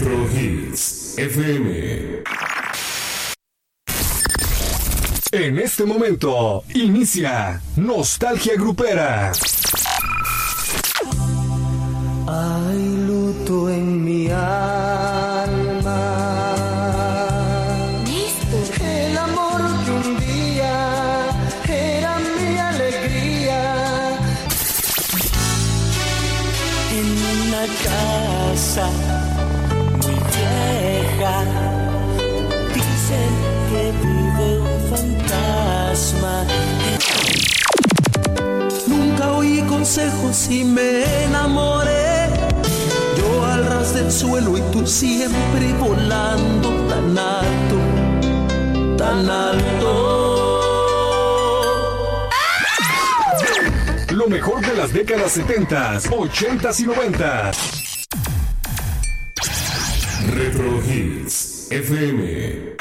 Retro FM. En este momento inicia Nostalgia Grupera. consejos y me enamoré. Yo al ras del suelo y tú siempre volando tan alto, tan alto. Lo mejor de las décadas 70, 80 y 90. Retro Hits FM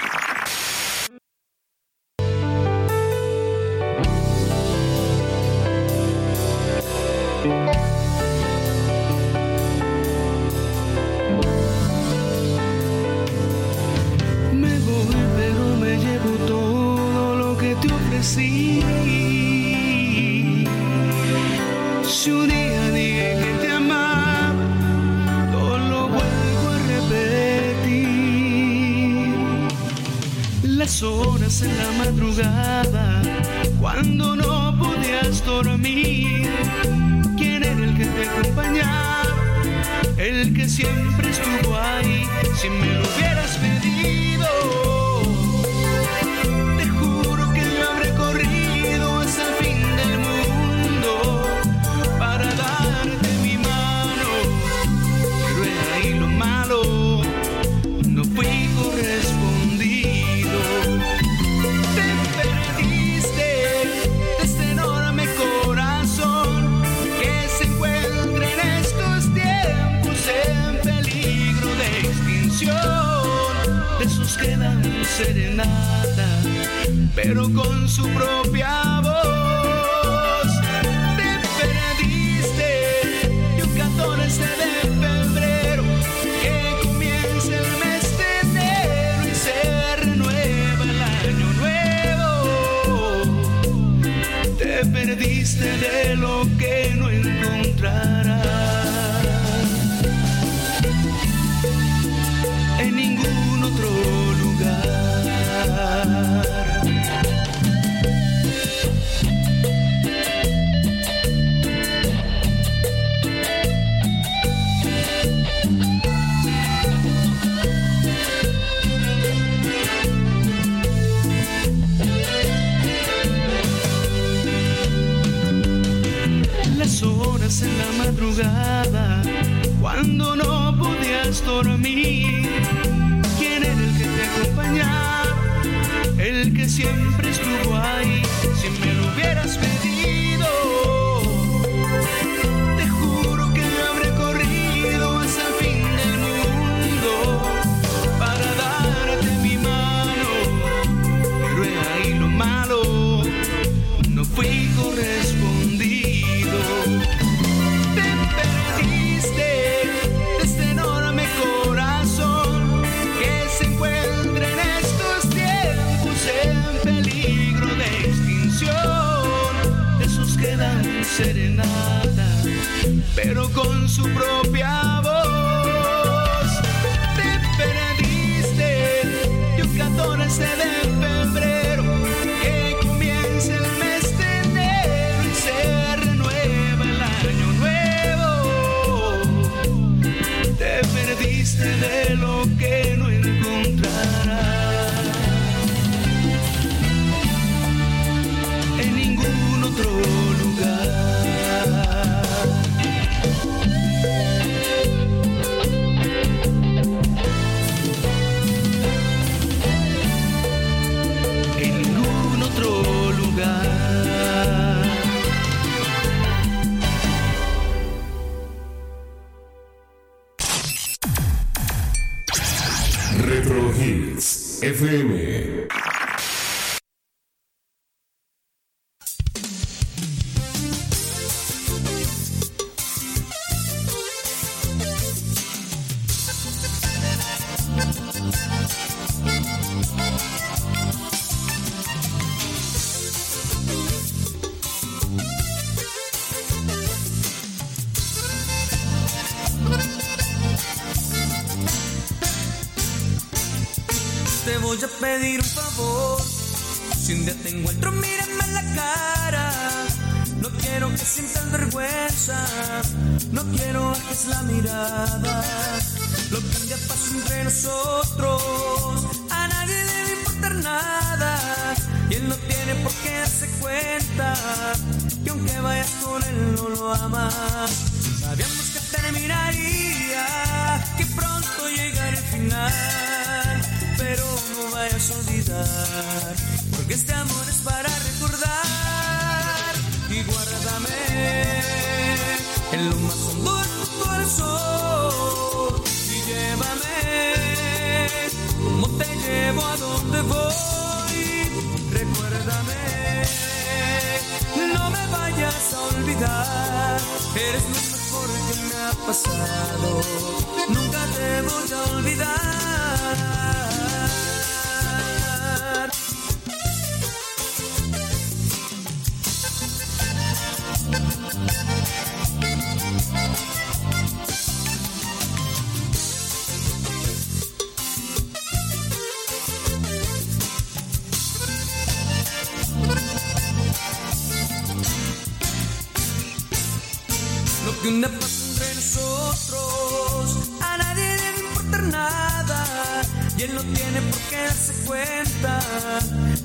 que un día pasó entre nosotros, a nadie debe importar nada. Y él no tiene por qué darse cuenta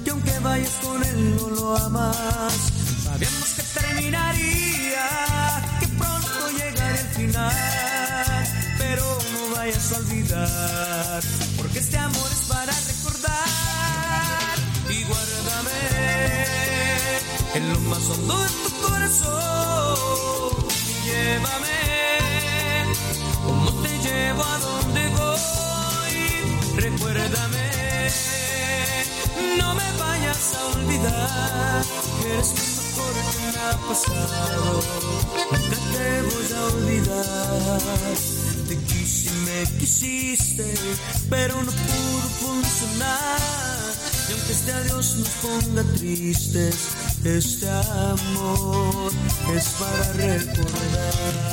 que aunque vayas con él no lo amas. Sabíamos que terminaría, que pronto llegaría el final. Pero no vayas a olvidar, porque este amor es para recordar. Y guárdame en lo más hondo de tu corazón. Llévame como te llevo a donde voy. Recuérdame, no me vayas a olvidar que eres lo mejor que me ha pasado. Nunca te voy a olvidar. Te quise y me quisiste, pero no pudo funcionar. Y aunque este adiós nos ponga tristes, este amor es para recordar.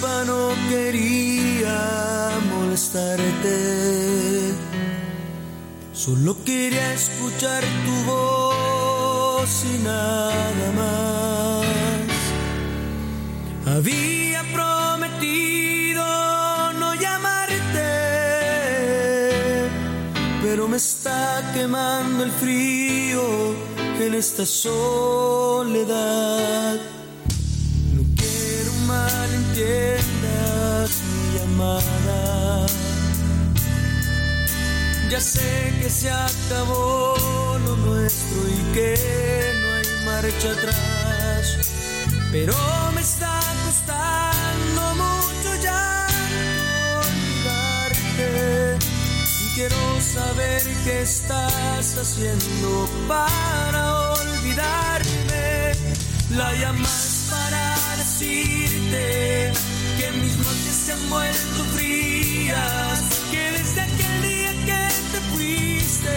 No quería molestarte. Solo quería escuchar tu voz y nada más. Había prometido no llamarte, pero me está quemando el frío en esta soledad. Malentiendas mi llamada. Ya sé que se acabó lo nuestro y que no hay marcha atrás. Pero me está costando mucho ya olvidarte. Y quiero saber qué estás haciendo para olvidarme. La llamas para que mis noches se han vuelto frías, que desde aquel día que te fuiste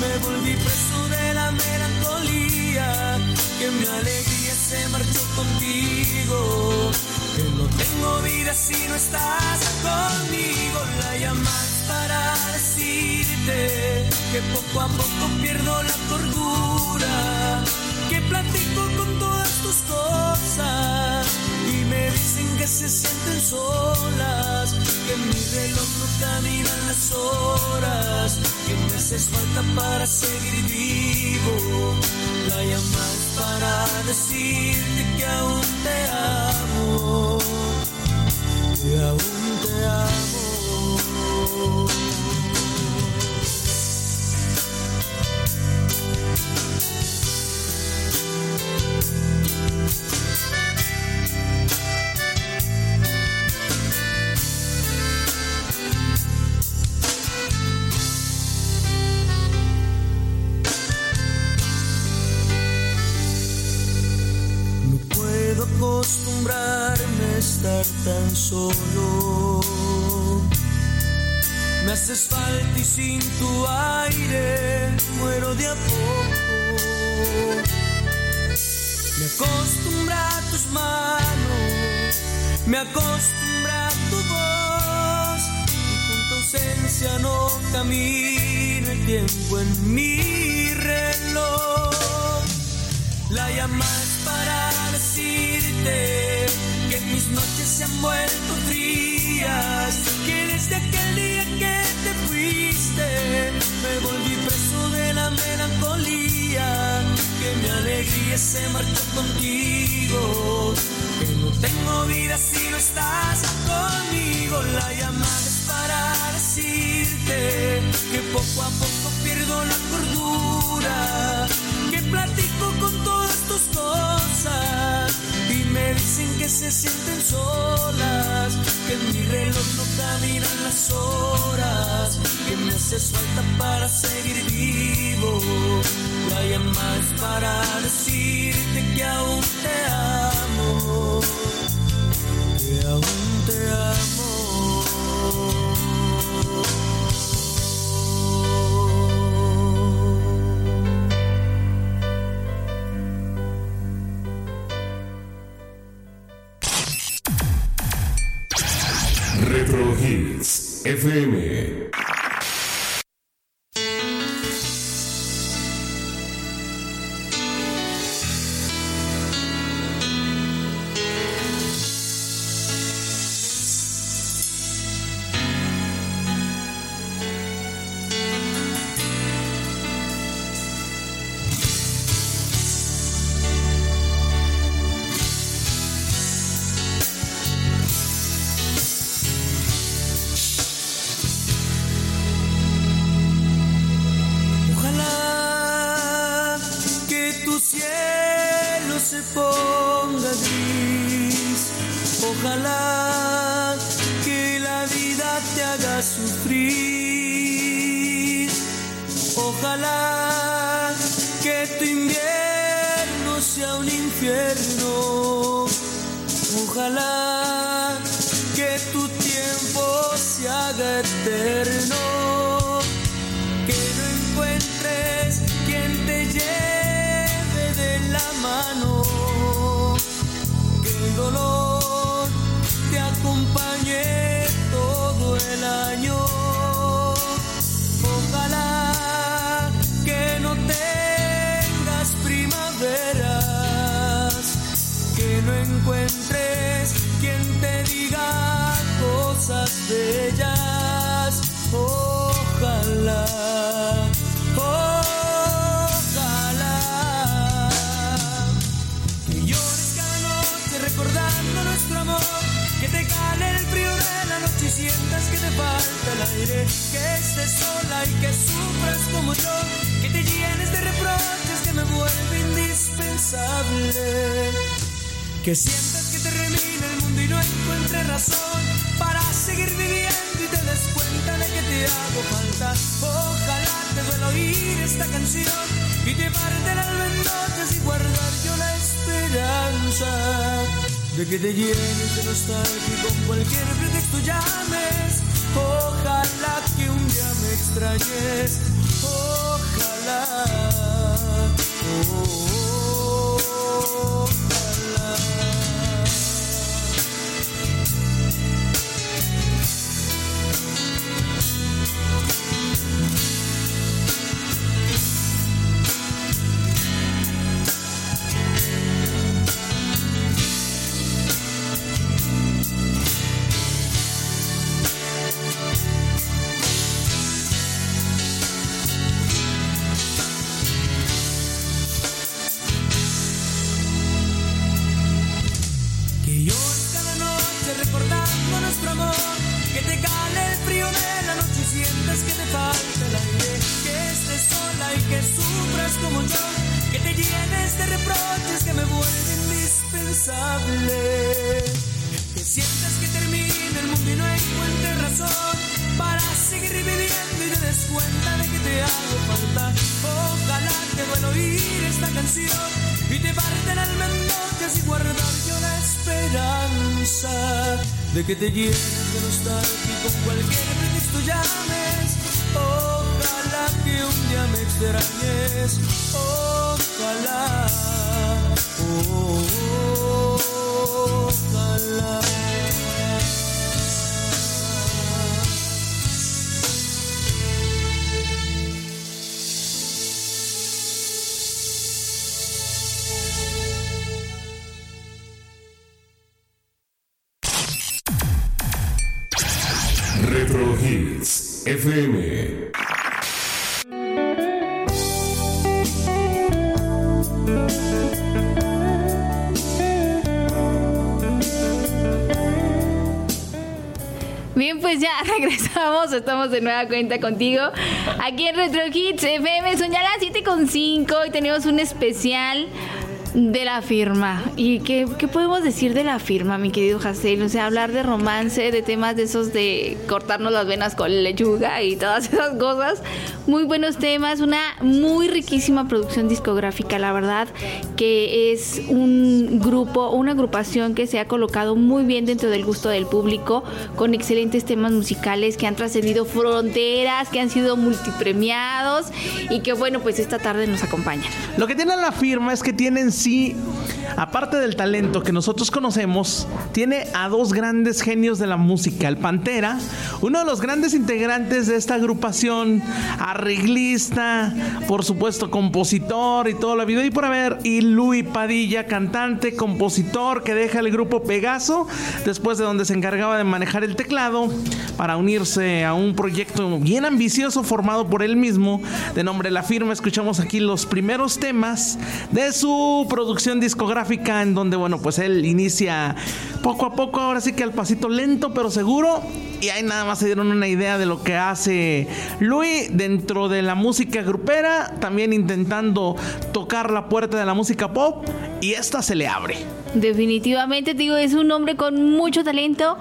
me volví preso de la melancolía, que mi alegría se marchó contigo, que no tengo vida si no estás conmigo. La llamas para decirte que poco a poco pierdo la cordura, que platico con todas tus cosas dicen que se sienten solas, que mi reloj no las horas, que me haces falta para seguir vivo. La llamas para decirte que aún te amo, que aún te amo. Estar tan solo. Me haces falta y sin tu aire muero de a poco. Acostumbra a tus manos, me acostumbra a tu voz. Y con tu ausencia no camina el tiempo en mi reloj. La llamas para decirte que mis noches se han vuelto frías, que desde aquel día que te fuiste me volví preso la melancolía, que mi alegría se marchó contigo, que no tengo vida si no estás conmigo, la llamada es para decirte que poco a poco pierdo la cordura, que platico con todas tus cosas que se sienten solas, que en mi reloj no caminan las horas, que me haces falta para seguir vivo. La llamas para decirte que aún te amo, que aún te amo. FM. Cielo se ponga gris. Ojalá que la vida te haga sufrir. Ojalá que tu invierno sea un infierno. Ojalá que tu tiempo se haga eterno dolor te acompañe todo el año. Ojalá que no tengas primaveras, que no encuentres quien te diga cosas bellas. Falta el aire, que estés sola y que sufras como yo, que te llenes de reproches que me vuelve indispensable. Que sientas que te remina el mundo y no encuentres razón para seguir viviendo y te des cuenta de que te hago falta. Ojalá te duela oír esta canción y te alma en noches y guardar yo la esperanza de que te llenes de nostalgia y con cualquier pretexto llames. Ojalá que un día me extrañes. Ojalá. Ojalá. de estamos de nueva cuenta contigo. Aquí en Retro Hits FM, son ya las 7.5 y tenemos un especial de la firma. ¿Y qué, podemos decir de la firma, mi querido Hassel? O sea, hablar de romance, de temas de esos de cortarnos las venas con lechuga y todas esas cosas. Muy buenos temas, una muy riquísima producción discográfica, la verdad, que es un grupo, una agrupación que se ha colocado muy bien dentro del gusto del público, con excelentes temas musicales que han trascendido fronteras, que han sido multipremiados y que bueno, pues esta tarde nos acompañan. Lo que tiene la firma es que tienen sí, aparte del talento que nosotros conocemos, tiene a dos grandes genios de la música. El Pantera, uno de los grandes integrantes de esta agrupación, arreglista, por supuesto compositor y todo la vida y por haber. Y Luis Padilla, cantante, compositor, que deja el grupo Pegaso, después de donde se encargaba de manejar el teclado, para unirse a un proyecto bien ambicioso formado por él mismo, de nombre La Firma. Escuchamos aquí los primeros temas de su producción discográfica en donde, bueno, pues él inicia poco a poco, ahora sí que al pasito lento pero seguro. Y ahí nada más se dieron una idea de lo que hace Luis dentro de la música grupera, también intentando tocar la puerta de la música pop y esta se le abre. Definitivamente, digo, es un hombre con mucho talento,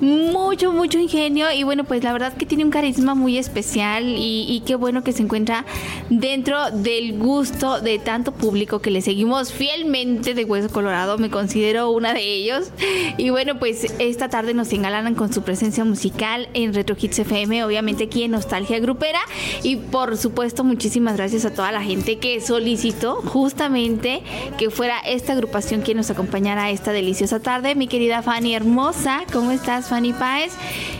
mucho, mucho ingenio y bueno, pues la verdad que tiene un carisma muy especial y, qué bueno que se encuentra dentro del gusto de tanto público que le seguimos fielmente de Hueso Colorado, me considero una de ellos. Y bueno, pues esta tarde nos engalanan con su presencia musical en Retro Hits FM, obviamente aquí en Nostalgia Grupera y por supuesto muchísimas gracias a toda la gente que solicitó justamente que fuera esta agrupación quien nos acompaña a esta deliciosa tarde. Mi querida Fanny hermosa, ¿cómo estás Fanny Páez?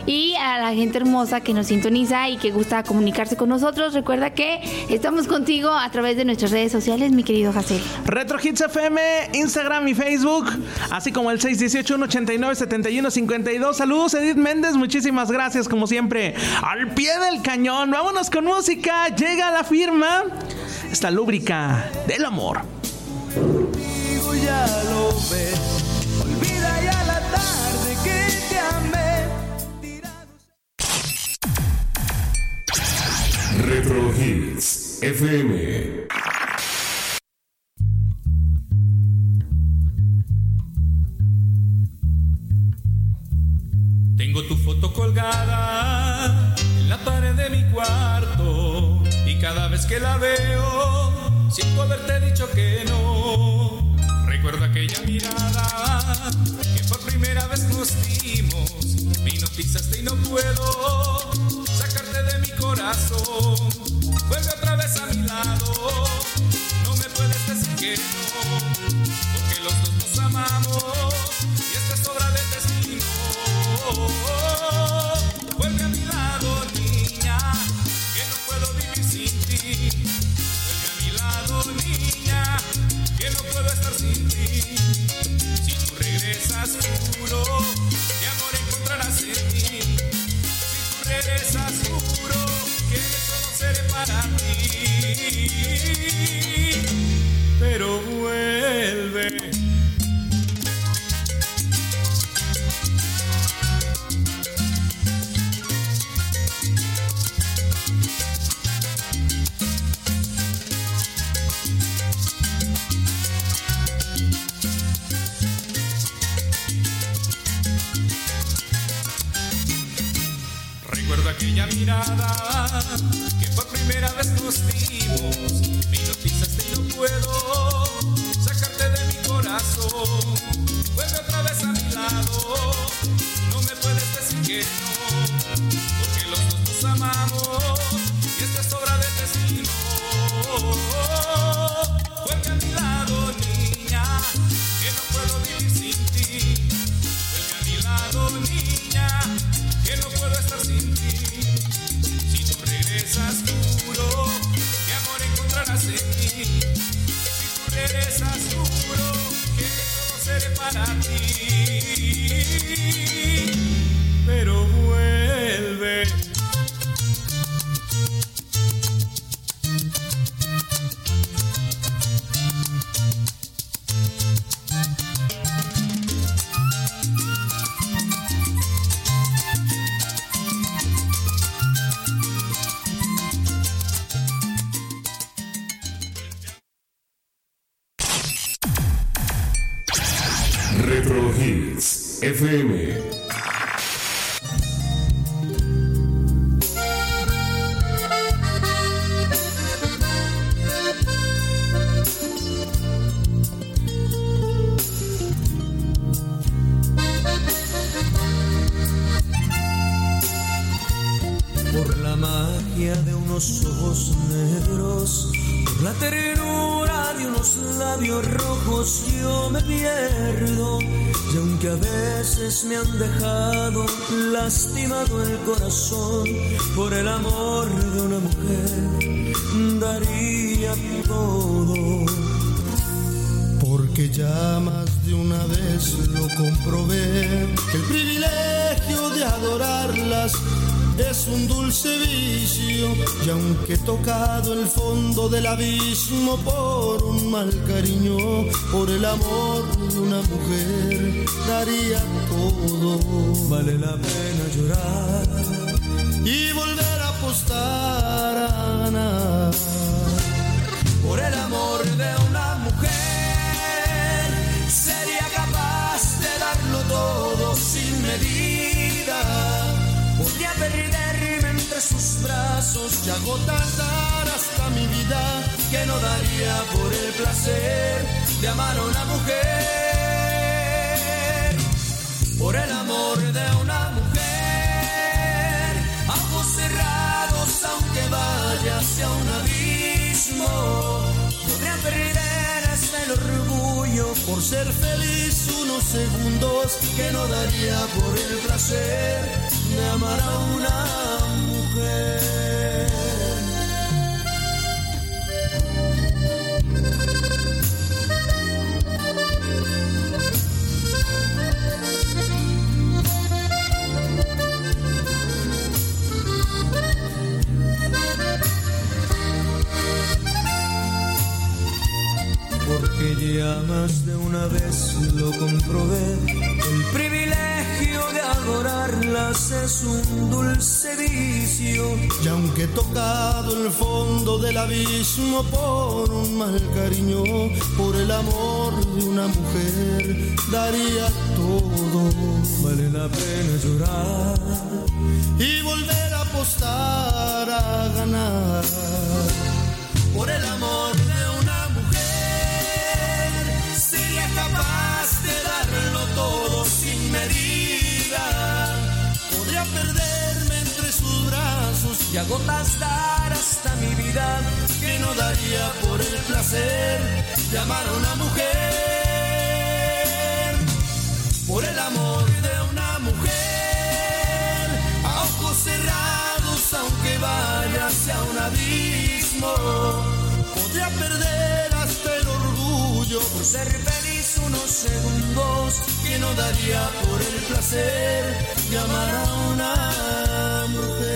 Y a la gente hermosa que nos sintoniza y que gusta comunicarse con nosotros, recuerda que estamos contigo a través de nuestras redes sociales, mi querido Jacel. Retro Hits FM, Instagram y Facebook, así como el 618-189-7152. Saludos Edith Méndez, muchísimas gracias como siempre. Al pie del cañón, vámonos con música, llega la firma, esta lúbrica del amor ya lo ves. Olvida ya la tarde que te amé. Retro Hits FM. Tengo tu foto colgada en la pared de mi cuarto y cada vez que la veo, siento haberte dicho que no Recuerdo aquella mirada que por primera vez nos dimos. Me hipnotizaste y no puedo sacarte de mi corazón. Vuelve otra vez a mi lado. No me puedes decir que no, porque los dos nos amamos y esta es obra del destino. Vuelve a mi lado, para ti, pero vuelve. aquella mirada primera vez nos dimos. Me hipnotizaste y no puedo para ti. Pero vuelve. Hits lo comprobé, que el privilegio de adorarlas es un dulce vicio, y aunque he tocado el fondo del abismo por un mal cariño, por el amor de una mujer, daría todo. Vale la pena llorar Y volver a apostar brazos y agotar hasta mi vida. Que no daría por el placer de amar a una mujer. Por el amor de una mujer. Ojos cerrados, aunque vaya hacia un abismo. Podría perder hasta el orgullo Por ser feliz unos segundos que no daría por el placer de amar a una mujer. Del abismo por un mal cariño, por el amor de una mujer, daría todo. Vale la pena llorar Y volver a apostar a ganar. por el amor de una mujer. Sería capaz de darlo todo sin medida. Podría perderme entre sus brazos Y a que no daría por el placer de amar a una mujer. por el amor de una mujer. A ojos cerrados, aunque vaya hacia un abismo, podría perder hasta el orgullo Por ser feliz unos segundos que no daría por el placer de amar a una mujer.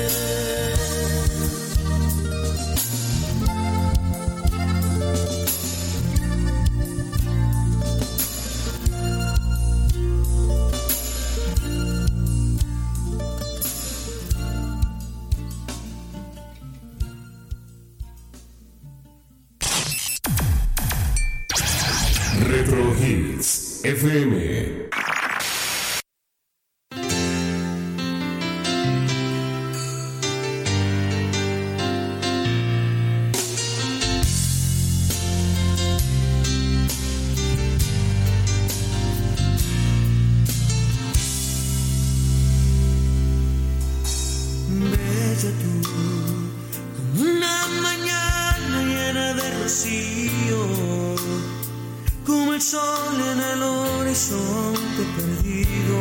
Como el sol en el horizonte perdido,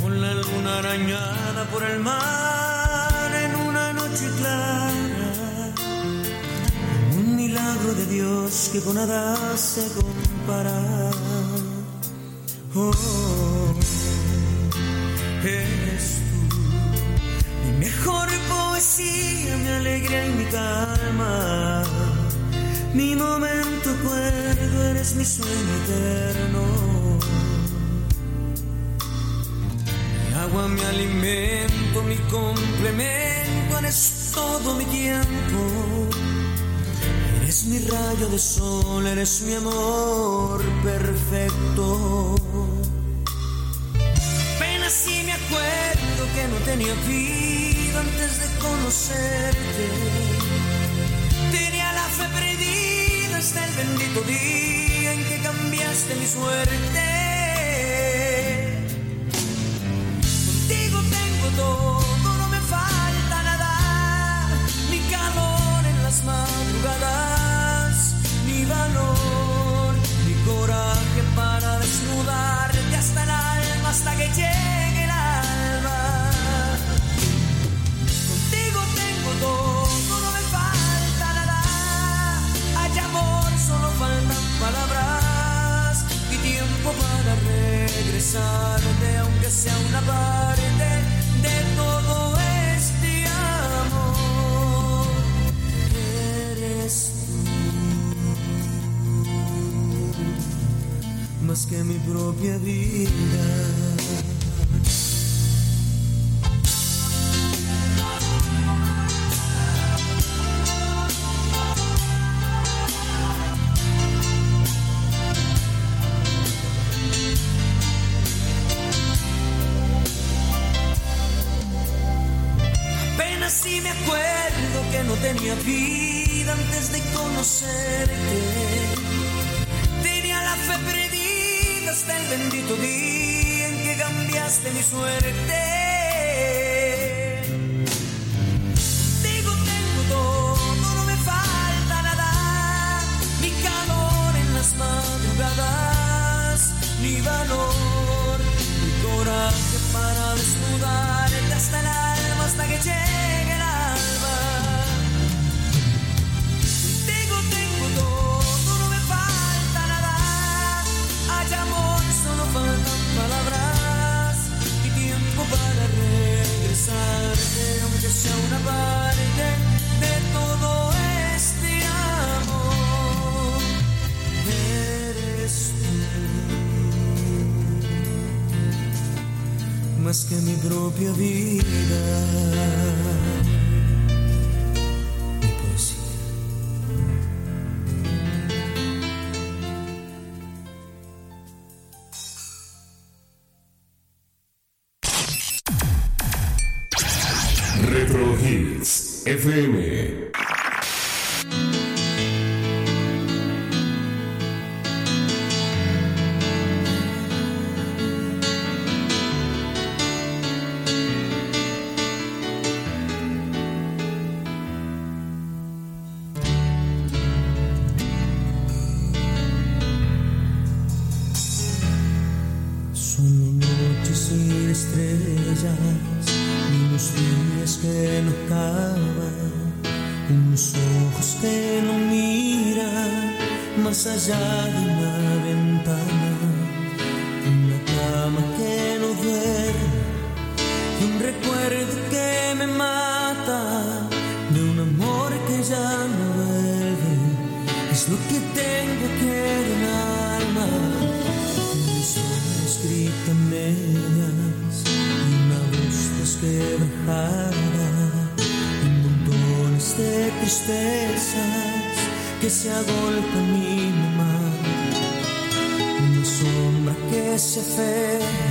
con la luna arañada por el mar en una noche clara, un milagro de Dios que con nada se compara. Y mi calma. Mi momento cuerdo, eres mi sueño eterno. Mi agua, mi alimento, mi complemento, eres todo mi tiempo. Eres mi rayo de sol, eres mi amor perfecto. Apenas si me acuerdo que no tenía vida antes de conocerte. Tenía la fe perdida hasta el bendito día en que cambiaste mi suerte. Regresarte, aunque sea una parte de todo este amor. Eres tú, más que mi propia vida. Acuerdo que no tenía vida antes de conocerte. Tenía la fe perdida hasta el bendito día en que cambiaste mi suerte. Más que mi propia vida. Es lo que tengo que el alma. Mi sueño escrita en medias y una voz desquebrajada en montones de tristezas que se agolpa mi mamá. Una sombra que se aferra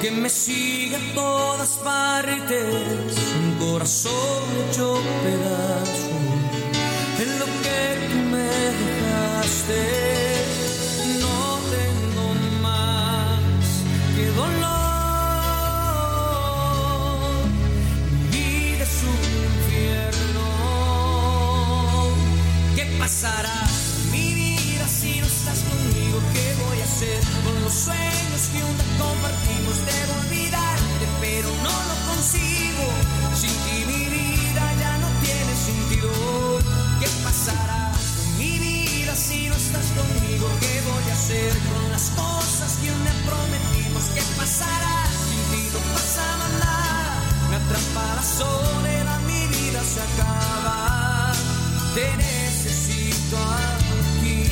que me sigue a todas partes. Un corazón hecho pedazos. En lo você. con las cosas que me prometimos que pasara? Y no pasaba nada, me atrapa la soledad, mi vida se acaba. Te necesito aquí,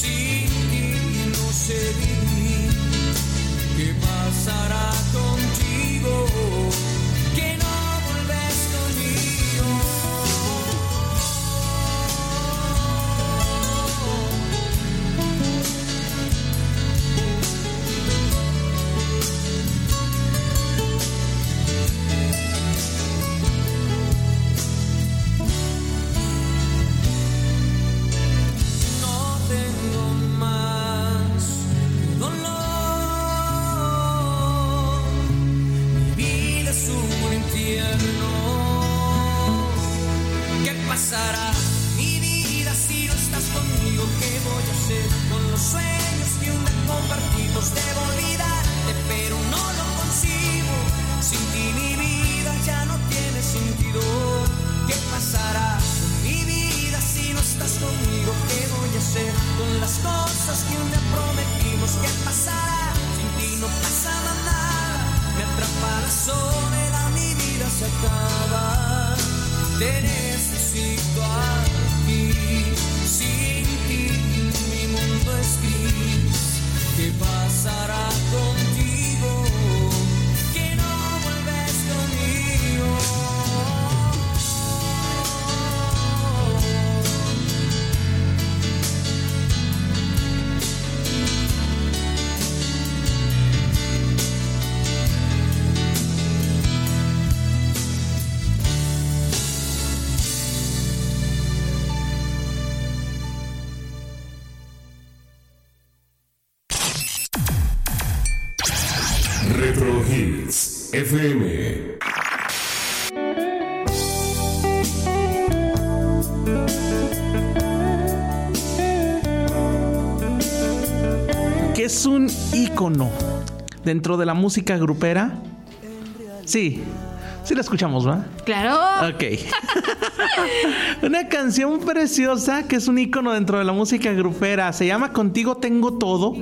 sin ti no sé vivir. ¿Qué pasará? cosas que una dentro de la música grupera. Sí, sí la escuchamos, ¿va? Claro. Ok. Una canción preciosa que es un ícono dentro de la música grupera. Se llama Contigo Tengo Todo.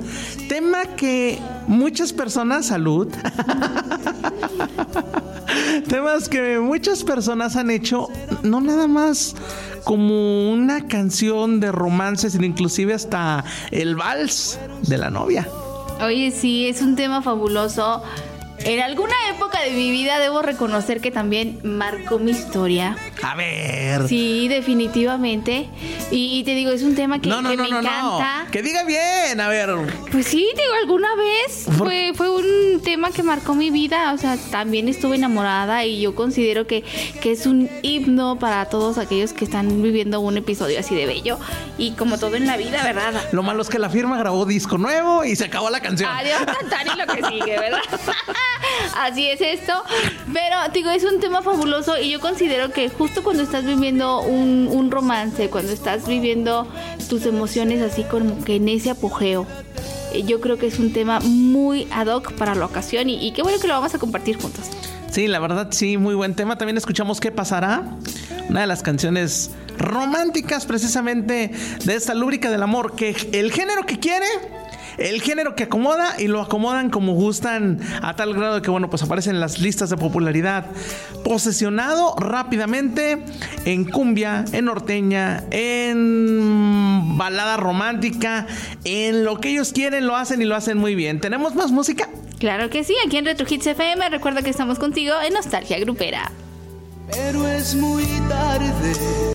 Tema que muchas personas, salud. Temas que muchas personas han hecho, no nada más como una canción de romance, sino inclusive hasta el vals de la novia. Oye, sí, es un tema fabuloso. En alguna época de mi vida debo reconocer que también marcó mi historia. A ver. Sí, definitivamente. Y, y te digo, es un tema que, no, no, que no, me no, no. encanta. Que diga bien, a ver. Pues sí, digo, alguna vez fue, fue un tema que marcó mi vida. O sea, también estuve enamorada y yo considero que, que es un himno para todos aquellos que están viviendo un episodio así de bello. Y como todo en la vida, ¿verdad? Lo malo es que la firma grabó disco nuevo y se acabó la canción. Adiós, cantar y lo que sigue, ¿verdad? Así es esto. Pero, digo, es un tema fabuloso y yo considero que justo cuando estás viviendo un, un romance, cuando estás viviendo tus emociones así como que en ese apogeo, eh, yo creo que es un tema muy ad hoc para la ocasión y, y qué bueno que lo vamos a compartir juntos. Sí, la verdad, sí, muy buen tema. También escuchamos ¿Qué pasará? Una de las canciones románticas precisamente de esta lúbrica del amor, que el género que quiere, el género que acomoda y lo acomodan como gustan a tal grado que, bueno, pues aparecen en las listas de popularidad. Posesionado rápidamente en cumbia, en norteña, en balada romántica, en lo que ellos quieren lo hacen y lo hacen muy bien. ¿Tenemos más música? Claro que sí, aquí en Retro Hits FM, recuerda que estamos contigo en Nostalgia Grupera. Pero es muy tarde.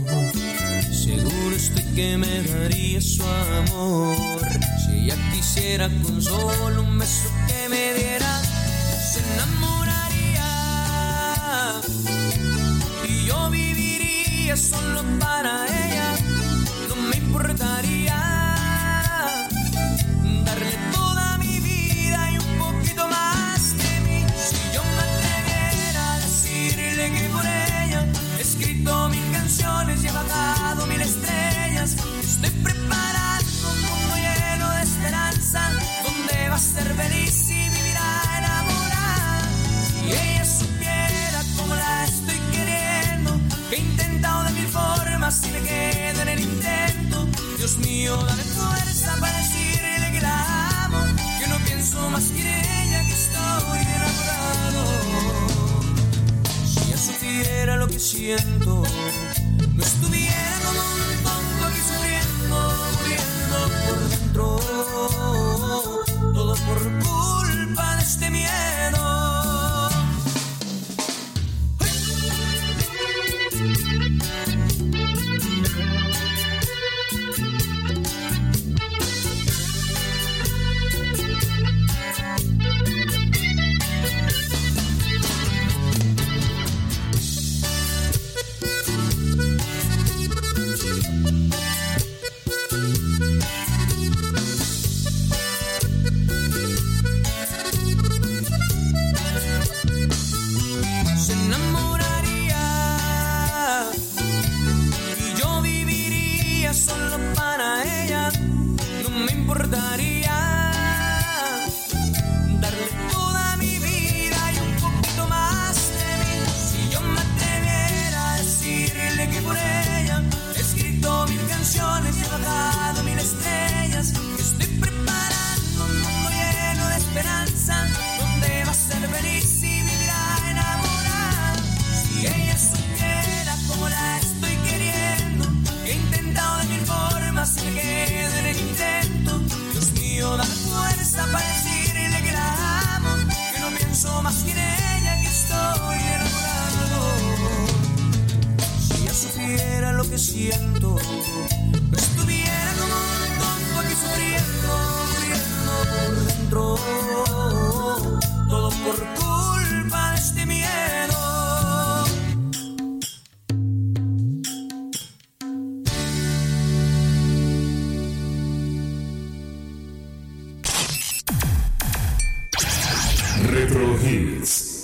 estoy que me daría su amor. Si ella quisiera con solo un beso que me diera, se enamoraría. Y yo viviría solo para ella, no me importaría ser feliz y vivirá enamorada. Si ella supiera cómo la estoy queriendo, que he intentado de mil formas y me quedo en el intento. Dios mío, dame fuerza para decirle que la amo, que no pienso más que en ella, que estoy enamorado. Si ella supiera lo que siento, no estuviera como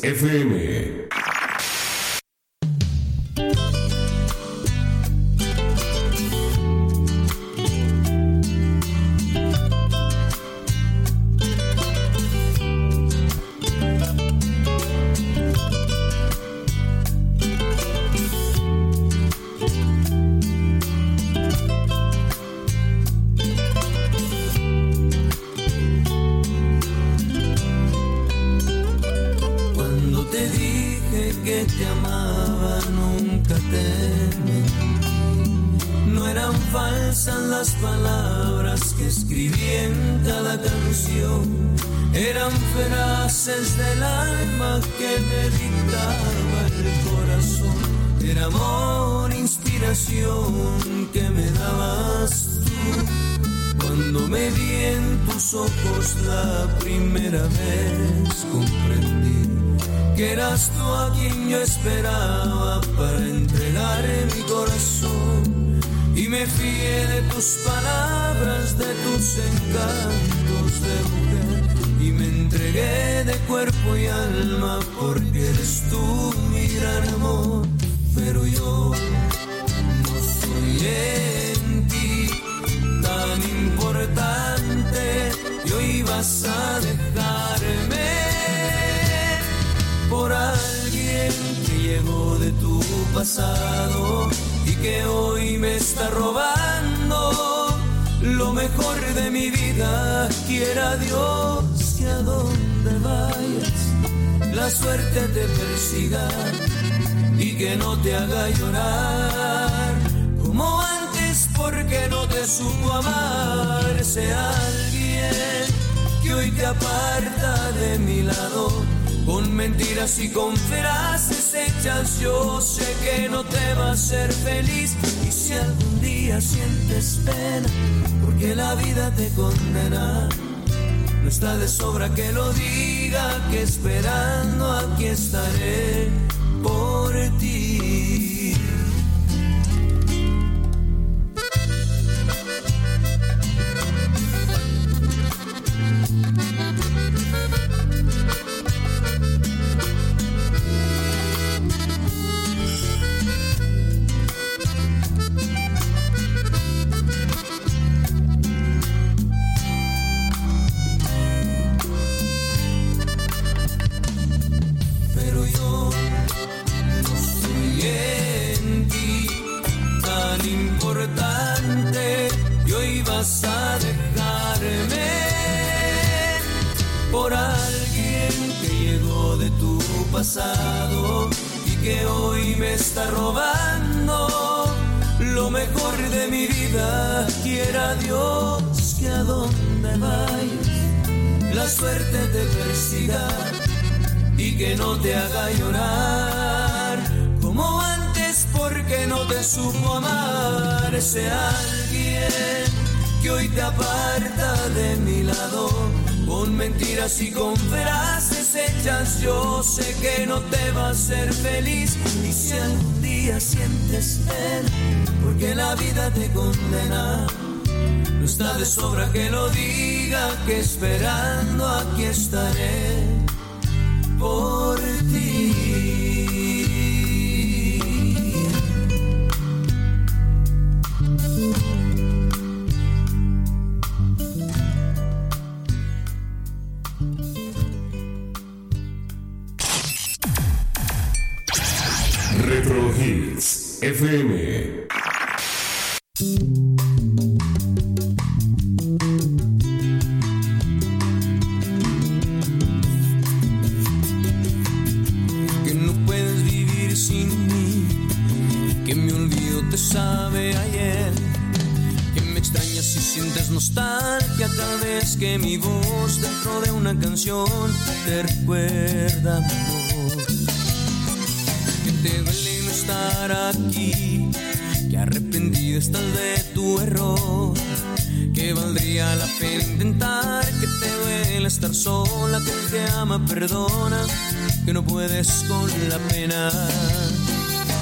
FM. Llorar como antes porque no te supo amar. Ese alguien que hoy te aparta de mi lado con mentiras y con frases hechas yo sé que no te va a hacer feliz. Y si algún día sientes pena porque la vida te condena no está de sobra que lo diga que esperando aquí estaré por ti vas a dejarme por alguien que llegó de tu pasado y que hoy me está robando lo mejor de mi vida. Quiera Dios que a donde vayas la suerte te persiga y que no te haga llorar como antes porque no te supo amar ese alguien que hoy te aparta de mi lado con mentiras y con frases hechas yo sé que no te va a hacer feliz y si algún día sientes pena porque la vida te condena no está de sobra que lo diga que esperando aquí estaré por ti. Que no puedes vivir sin mí, que mi olvido te sabe ayer, que me extrañas si sientes nostalgia cada vez que mi voz dentro de una canción te recuerda. Estar aquí, que arrepentido estás de tu error. Que valdría la pena intentar, que te duele estar sola, que te ama, perdona, que no puedes con la pena.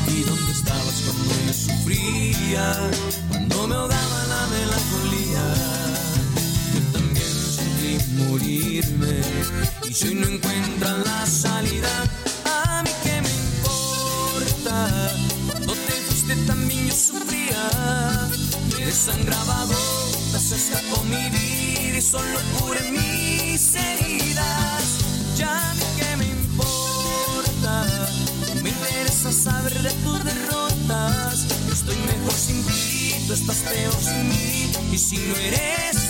¿Y dónde estabas cuando yo sufría? Cuando me ahogaba la melancolía. Yo también sentí morirme y si no encuentran la salida, sufría, me desangraba gotas, escapó mi vida y solo curé mis heridas. Ya mí que me importa. Me interesa saber de tus derrotas. Estoy mejor sin ti, tú estás peor sin mí. Y si no eres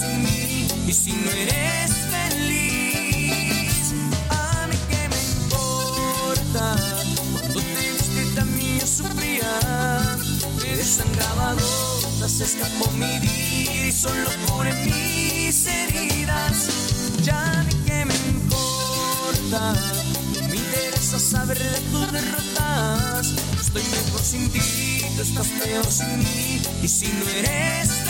Y si no eres feliz, a mí que me importa. Cuando te viste también yo sufría. Me desangraba se escapó mi vida y solo curé mis heridas. Ya mí que me importa. Me interesa saber tus derrotas. Estoy mejor sin ti, tú estás peor sin mí. Y si no eres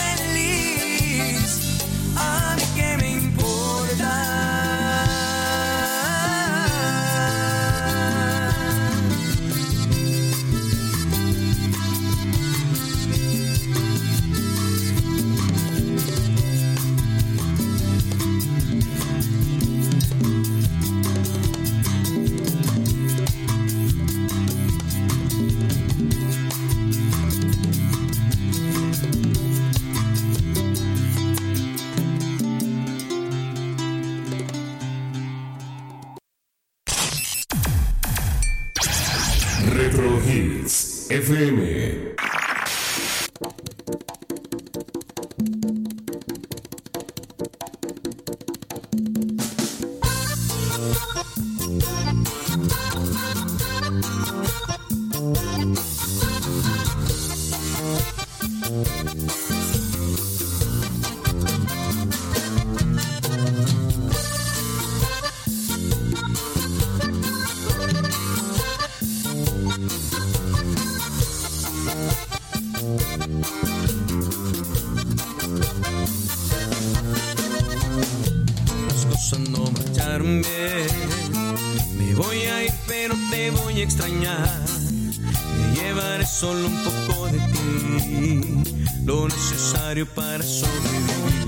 para sobrevivir.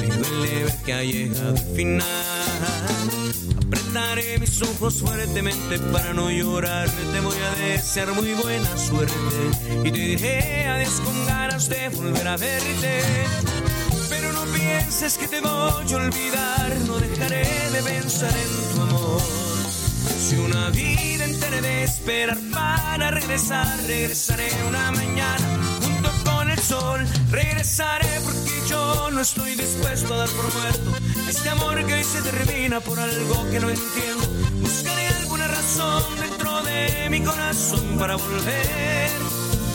Me duele ver que ha llegado el final. Apretaré mis ojos fuertemente para no llorar. Te voy a desear muy buena suerte y te diré adiós con ganas de volver a verte. Pero no pienses que te voy a olvidar, no dejaré de pensar en tu amor. Si una vida entera de esperar para regresar, regresaré una mañana sol. Regresaré porque yo no estoy dispuesto a dar por muerto este amor que hoy se termina por algo que no entiendo. Buscaré alguna razón dentro de mi corazón para volver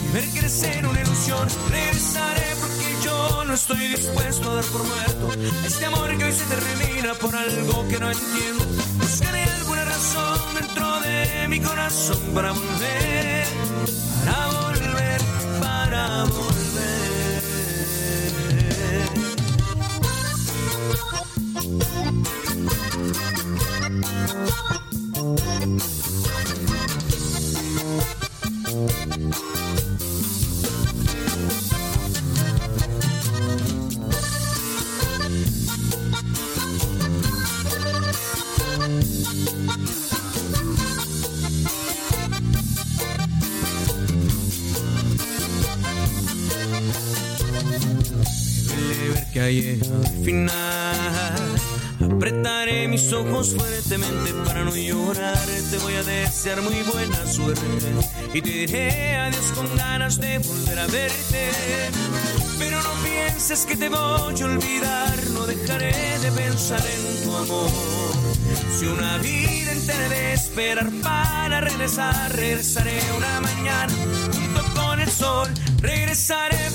y ver crecer una ilusión. Regresaré porque yo no estoy dispuesto a dar por muerto este amor que hoy se termina por algo que no entiendo. Buscaré alguna razón dentro de mi corazón para volver, para volver, para volver. Que hay al final. Mis ojos fuertemente para no llorar. Te voy a desear muy buena suerte y te diré adiós con ganas de volver a verte. Pero no pienses que te voy a olvidar, no dejaré de pensar en tu amor. Si una vida entera de esperar para regresar, regresaré una mañana junto con el sol. Regresaré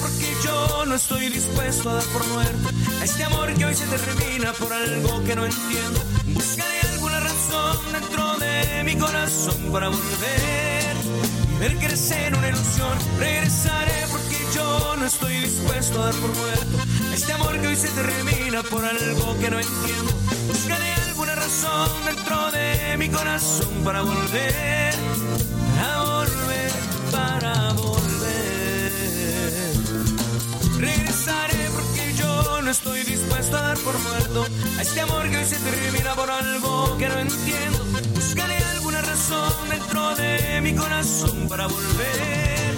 yo no estoy dispuesto a dar por muerto a este amor que hoy se termina por algo que no entiendo. Buscaré alguna razón dentro de mi corazón para volver y ver crecer una ilusión. Regresaré porque yo no estoy dispuesto a dar por muerto a este amor que hoy se termina por algo que no entiendo. Buscaré alguna razón dentro de mi corazón para volver, no estoy dispuesto a dar por muerto a este amor que hoy se termina por algo que no entiendo. Buscaré alguna razón dentro de mi corazón para volver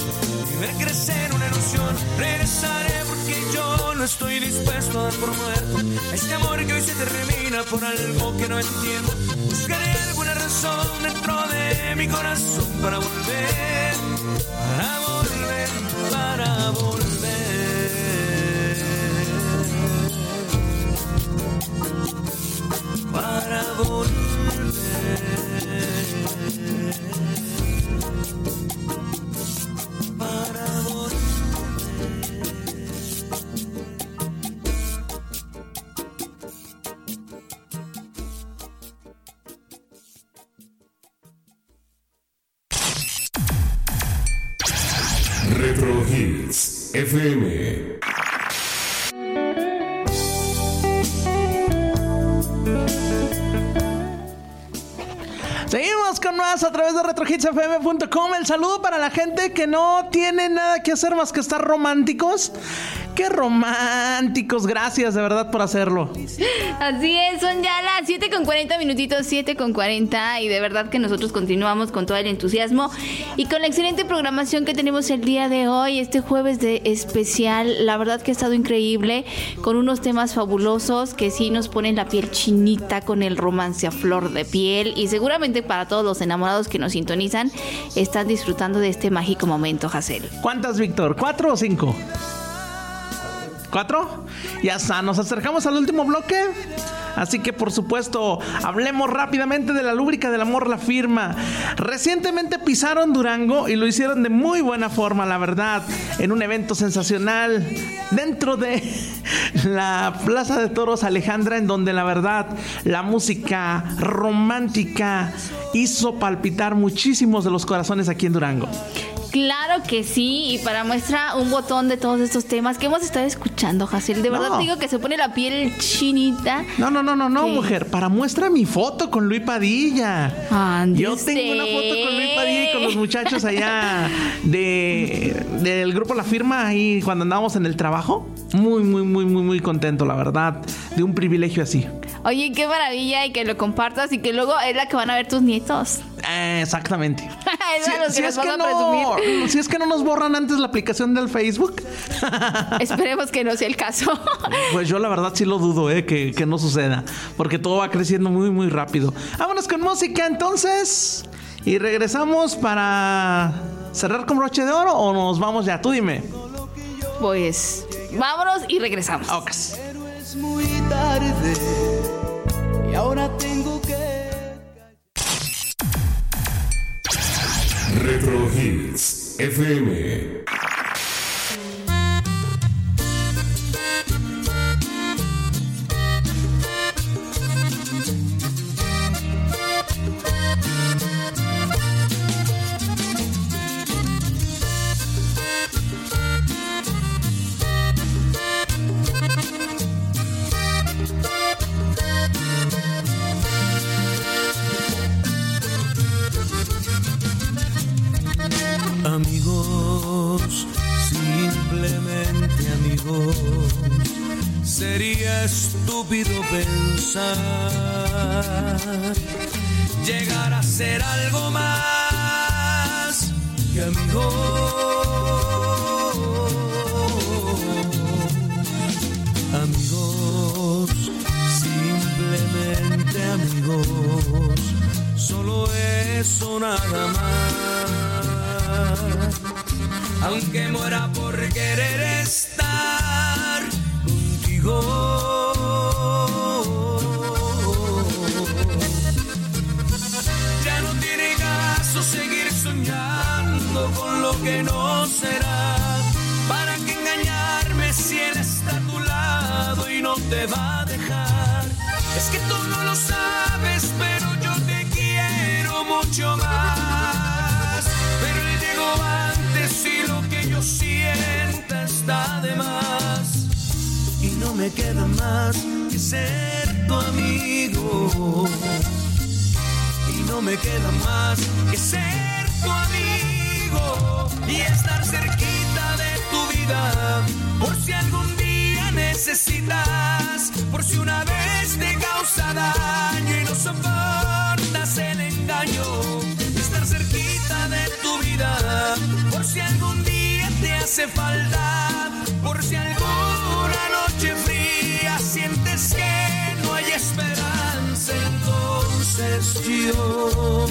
y ver crecer una ilusión. Regresaré porque yo no estoy dispuesto a dar por muerto a este amor que hoy se termina por algo que no entiendo. Buscaré alguna razón dentro de mi corazón para volver, para volver, Para volver. El saludo para la gente que no tiene nada que hacer más que estar románticos. Qué románticos, gracias de verdad por hacerlo. Así es, son ya las 7 con 40 minutitos, 7 con 40 y de verdad que nosotros continuamos con todo el entusiasmo y con la excelente programación que tenemos el día de hoy, este jueves de especial, la verdad que ha estado increíble, con unos temas fabulosos que sí nos ponen la piel chinita con el romance a flor de piel y seguramente para todos los enamorados que nos sintonizan están disfrutando de este mágico momento, Hazel. ¿Cuántas, Víctor? ¿Cuatro o cinco? ¿Cuatro? Ya está, nos acercamos al último bloque. Así que por supuesto, hablemos rápidamente de la lúbrica del amor, la firma. Recientemente pisaron Durango y lo hicieron de muy buena forma, la verdad, en un evento sensacional dentro de la Plaza de Toros Alejandra, en donde la verdad la música romántica hizo palpitar muchísimos de los corazones aquí en Durango. Claro que sí, y para muestra un botón de todos estos temas que hemos estado escuchando, Hazel. De verdad No. digo que se pone la piel chinita. No, no, no, no, no, mujer. Para muestra mi foto con Luis Padilla. Yo tengo una foto con Luis Padilla y con los muchachos allá de del grupo La Firma ahí cuando andábamos en el trabajo. Muy, muy, muy, muy, muy contento, la verdad, de un privilegio así. Oye, qué maravilla y que lo compartas y que luego es la que van a ver tus nietos. Eh, exactamente. es a los que no, si es que no nos borran antes la aplicación del Facebook, Esperemos que no sea el caso. pues yo la verdad sí lo dudo, eh, que, que no suceda, porque todo va creciendo muy, muy rápido. Vámonos con música entonces y regresamos para cerrar con broche de oro o nos vamos ya. Tú dime. Pues vámonos y regresamos. Ok. Pero es muy tarde y ahora tengo que... Retro Hits FM. Sería estúpido pensar llegar a ser algo más que amigos. Amigos, simplemente amigos, solo eso nada más. Aunque muera por querer estar Ya no tiene caso seguir soñando con lo que no será. ¿Para qué engañarme si él está a tu lado y no te va a dejar? Es que tú no lo sabes, me queda más que ser tu amigo. Y no me queda más que ser tu amigo y estar cerquita de tu vida por si algún día necesitas, por si una vez te causa daño y no soportas el engaño. Estar cerquita de tu vida por si algún día te hace falta, por si alguna noche entonces yo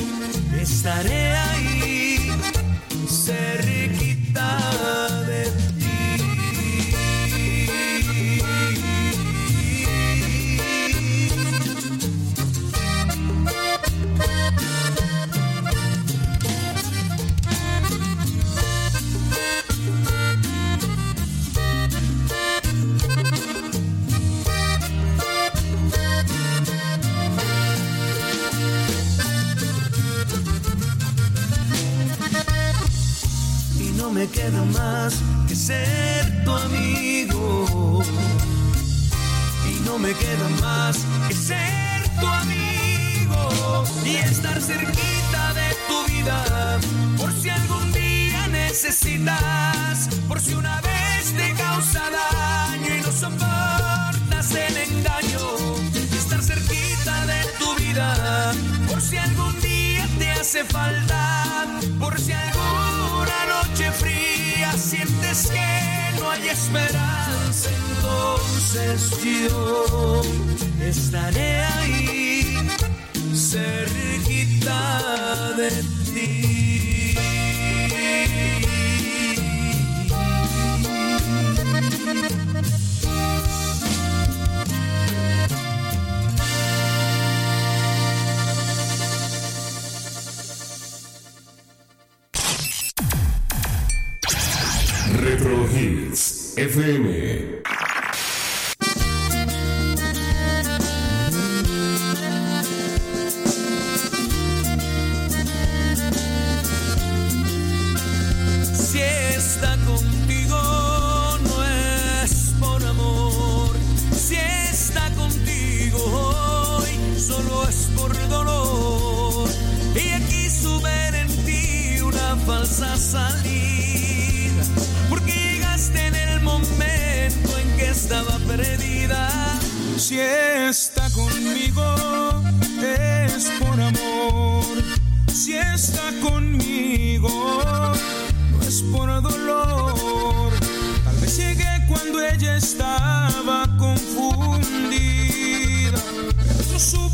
estaré ahí cerquita me queda más que ser tu amigo. Y no me queda más que ser tu amigo y estar cerquita de tu vida por si algún día necesitas, por si una vez te causa daño y no soportas el engaño. Estar cerquita de tu vida por si algún día te hace falta, por si alguna noche fría sientes que no hay esperanza, entonces yo estaré ahí cerquita de ti. FM.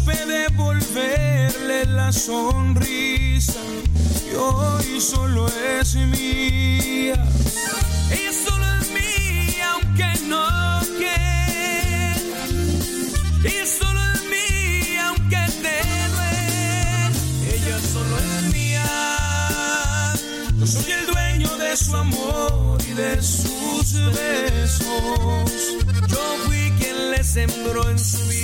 Supe devolverle la sonrisa. Y hoy solo es mía. Ella solo es mía, aunque no quiera. Ella solo es mía, aunque te duele. Ella solo es mía. Yo soy el dueño de su amor y de sus besos. Yo fui quien le sembró en su vida.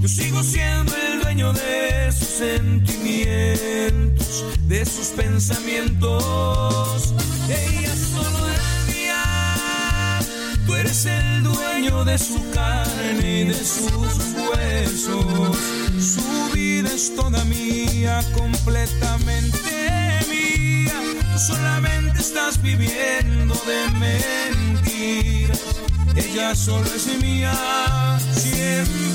Yo sigo siendo el dueño de sus sentimientos, de sus pensamientos. Ella solo es mía. Tú eres el dueño de su carne y de sus huesos. Su vida es toda mía, completamente mía. Yo solamente estás viviendo de mentiras. Ella solo es mía, siempre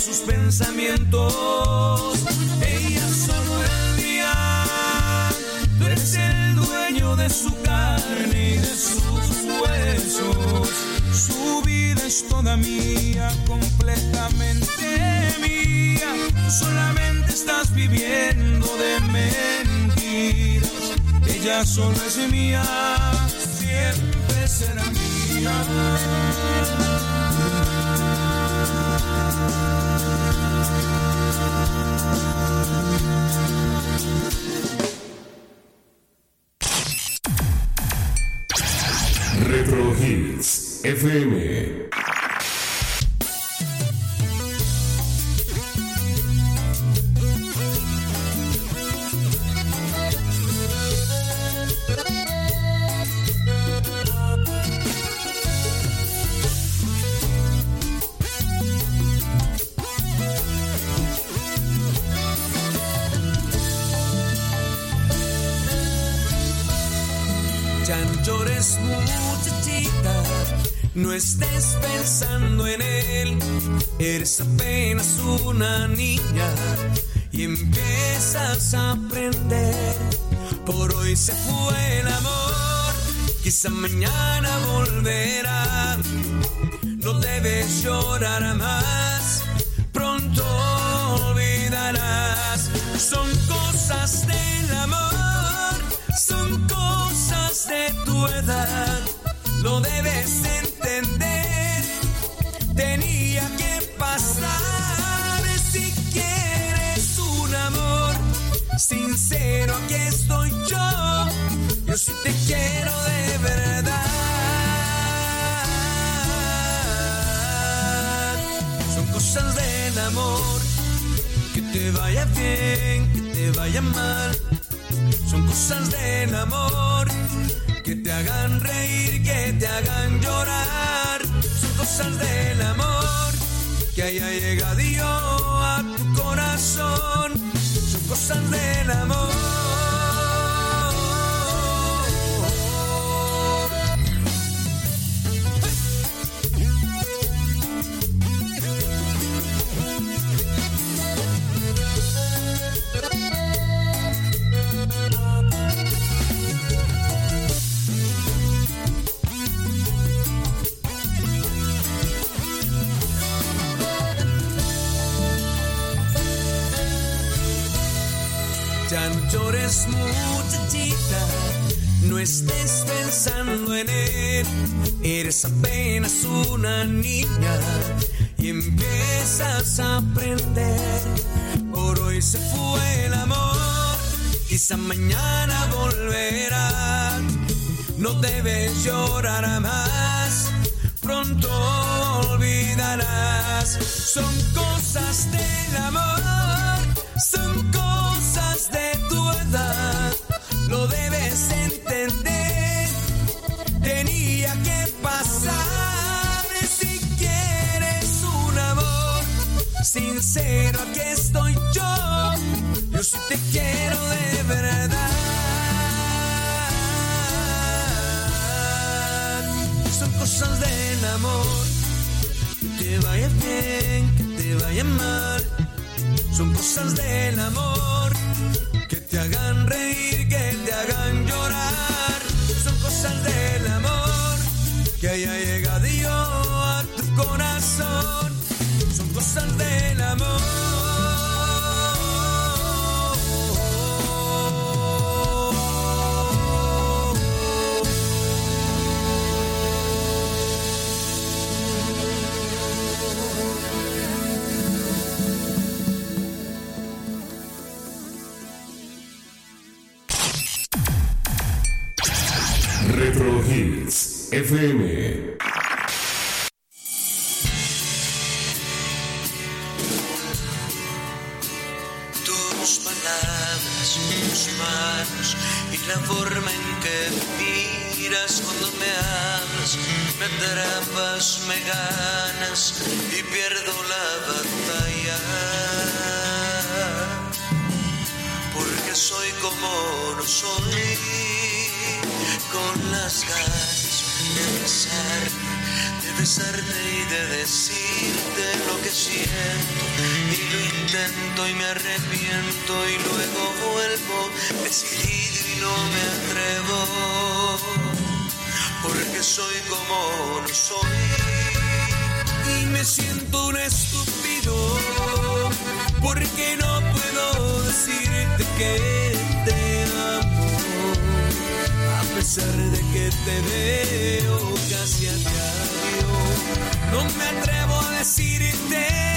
sus pensamientos. Ella mía. Tú eres el dueño de su carne y de sus huesos. Su vida es toda mía, completamente mía. Tú solamente estás viviendo de mentiras. Ella solo es mía, siempre será mía. Retro Hits FM. Llores muchachita, no estés pensando en él, eres apenas una niña y empiezas a aprender. Por hoy se fue el amor, quizá mañana volverá. No debes llorar más, Lo debes entender, tenía que pasar. Si quieres un amor sincero, aquí estoy yo. Yo sí te quiero de verdad. Son cosas del amor, que te vaya bien, que te vaya mal. Son cosas del amor, te hagan reír, que te hagan llorar. Son cosas del amor, que haya llegado a tu corazón. Son cosas del amor. Pensando en él, eres apenas una niña y empiezas a aprender. Por hoy se fue el amor, quizá mañana volverá. No debes llorar más, pronto olvidarás. Son cosas del amor, sincero, aquí estoy yo. Yo sí te quiero de verdad. Son cosas del amor, que te vaya bien, que te vaya mal. Son cosas del amor, que te hagan reír, que te hagan llorar. Son cosas del amor, que haya llegado yo corazón. Cosas del amor. Retro Hits FM. Decirte lo que siento. Y lo intento y me arrepiento y luego vuelvo decidido y no me atrevo. Porque soy como no soy. Y me siento un estúpido. Porque no puedo decirte que pesar de que te veo casi a diario, no me atrevo a decirte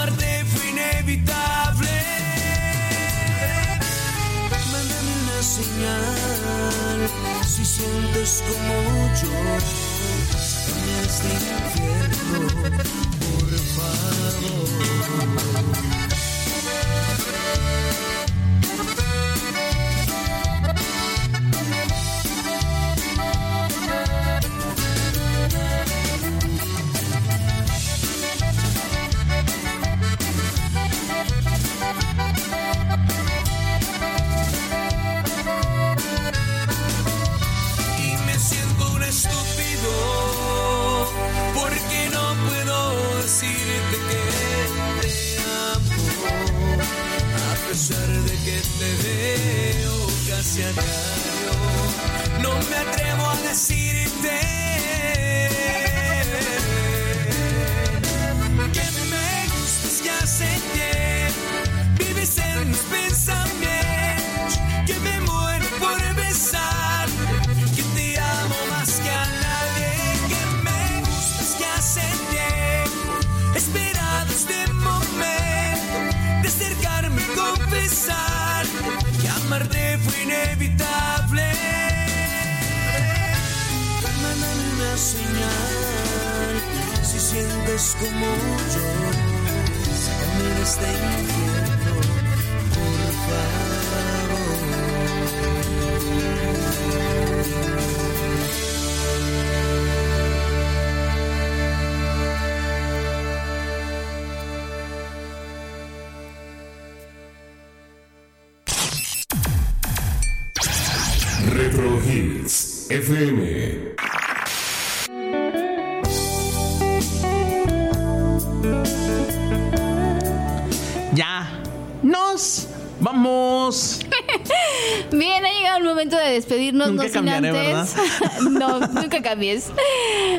amarte fue inevitable. Mándame una señal si sientes como yo. De este infierno, por favor. Te veo casi a diario. No me atrevo a decirte amarte fue inevitable. Mándame una señal. Si sientes como yo sácame de este FM. Nunca sin cambiaré, antes. no, nunca cambies.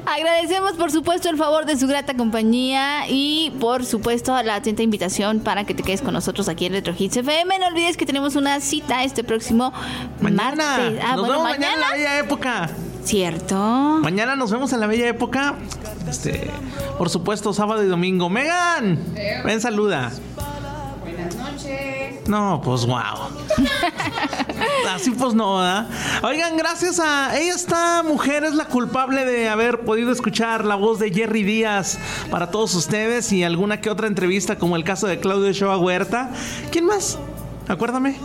Agradecemos, por supuesto, el favor de su grata compañía y, por supuesto, la atenta invitación para que te quedes con nosotros aquí en Retro Hits FM. No olvides que tenemos una cita este próximo Mañana. martes. Ah, nos bueno, vemos mañana en la bella época. Cierto. Mañana nos vemos en la bella época. Este, por supuesto, sábado y domingo. Megan, ven, saluda. Buenas noches. No, pues wow. Así pues no, ¿verdad? Oigan, gracias a ella esta mujer es la culpable de haber podido escuchar la voz de Jerry Díaz para todos ustedes y alguna que otra entrevista como el caso de Claudio Shoa Huerta. ¿Quién más? Acuérdame.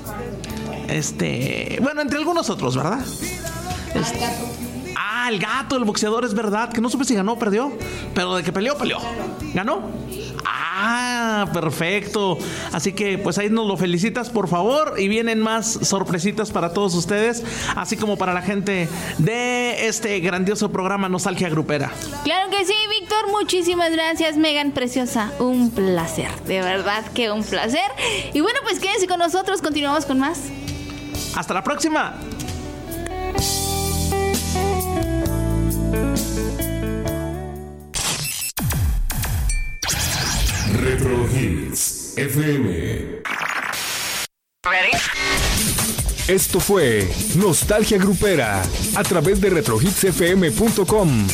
Este, bueno, entre algunos otros, ¿verdad? Este- Ah, el gato, el boxeador, es verdad, que no supe si ganó o perdió, pero de que peleó, peleó. ¿Ganó? Ah, Ah, perfecto. Así que pues ahí nos lo felicitas por favor y vienen más sorpresitas para todos ustedes, así como para la gente de este grandioso programa Nostalgia Grupera. Claro que sí, Víctor, muchísimas gracias, Megan Preciosa. Un placer, de verdad que un placer. Y bueno, pues quédense con nosotros, continuamos con más. Hasta la próxima. Retro Hits FM. Esto fue Nostalgia Grupera a través de retrohitsfm.com.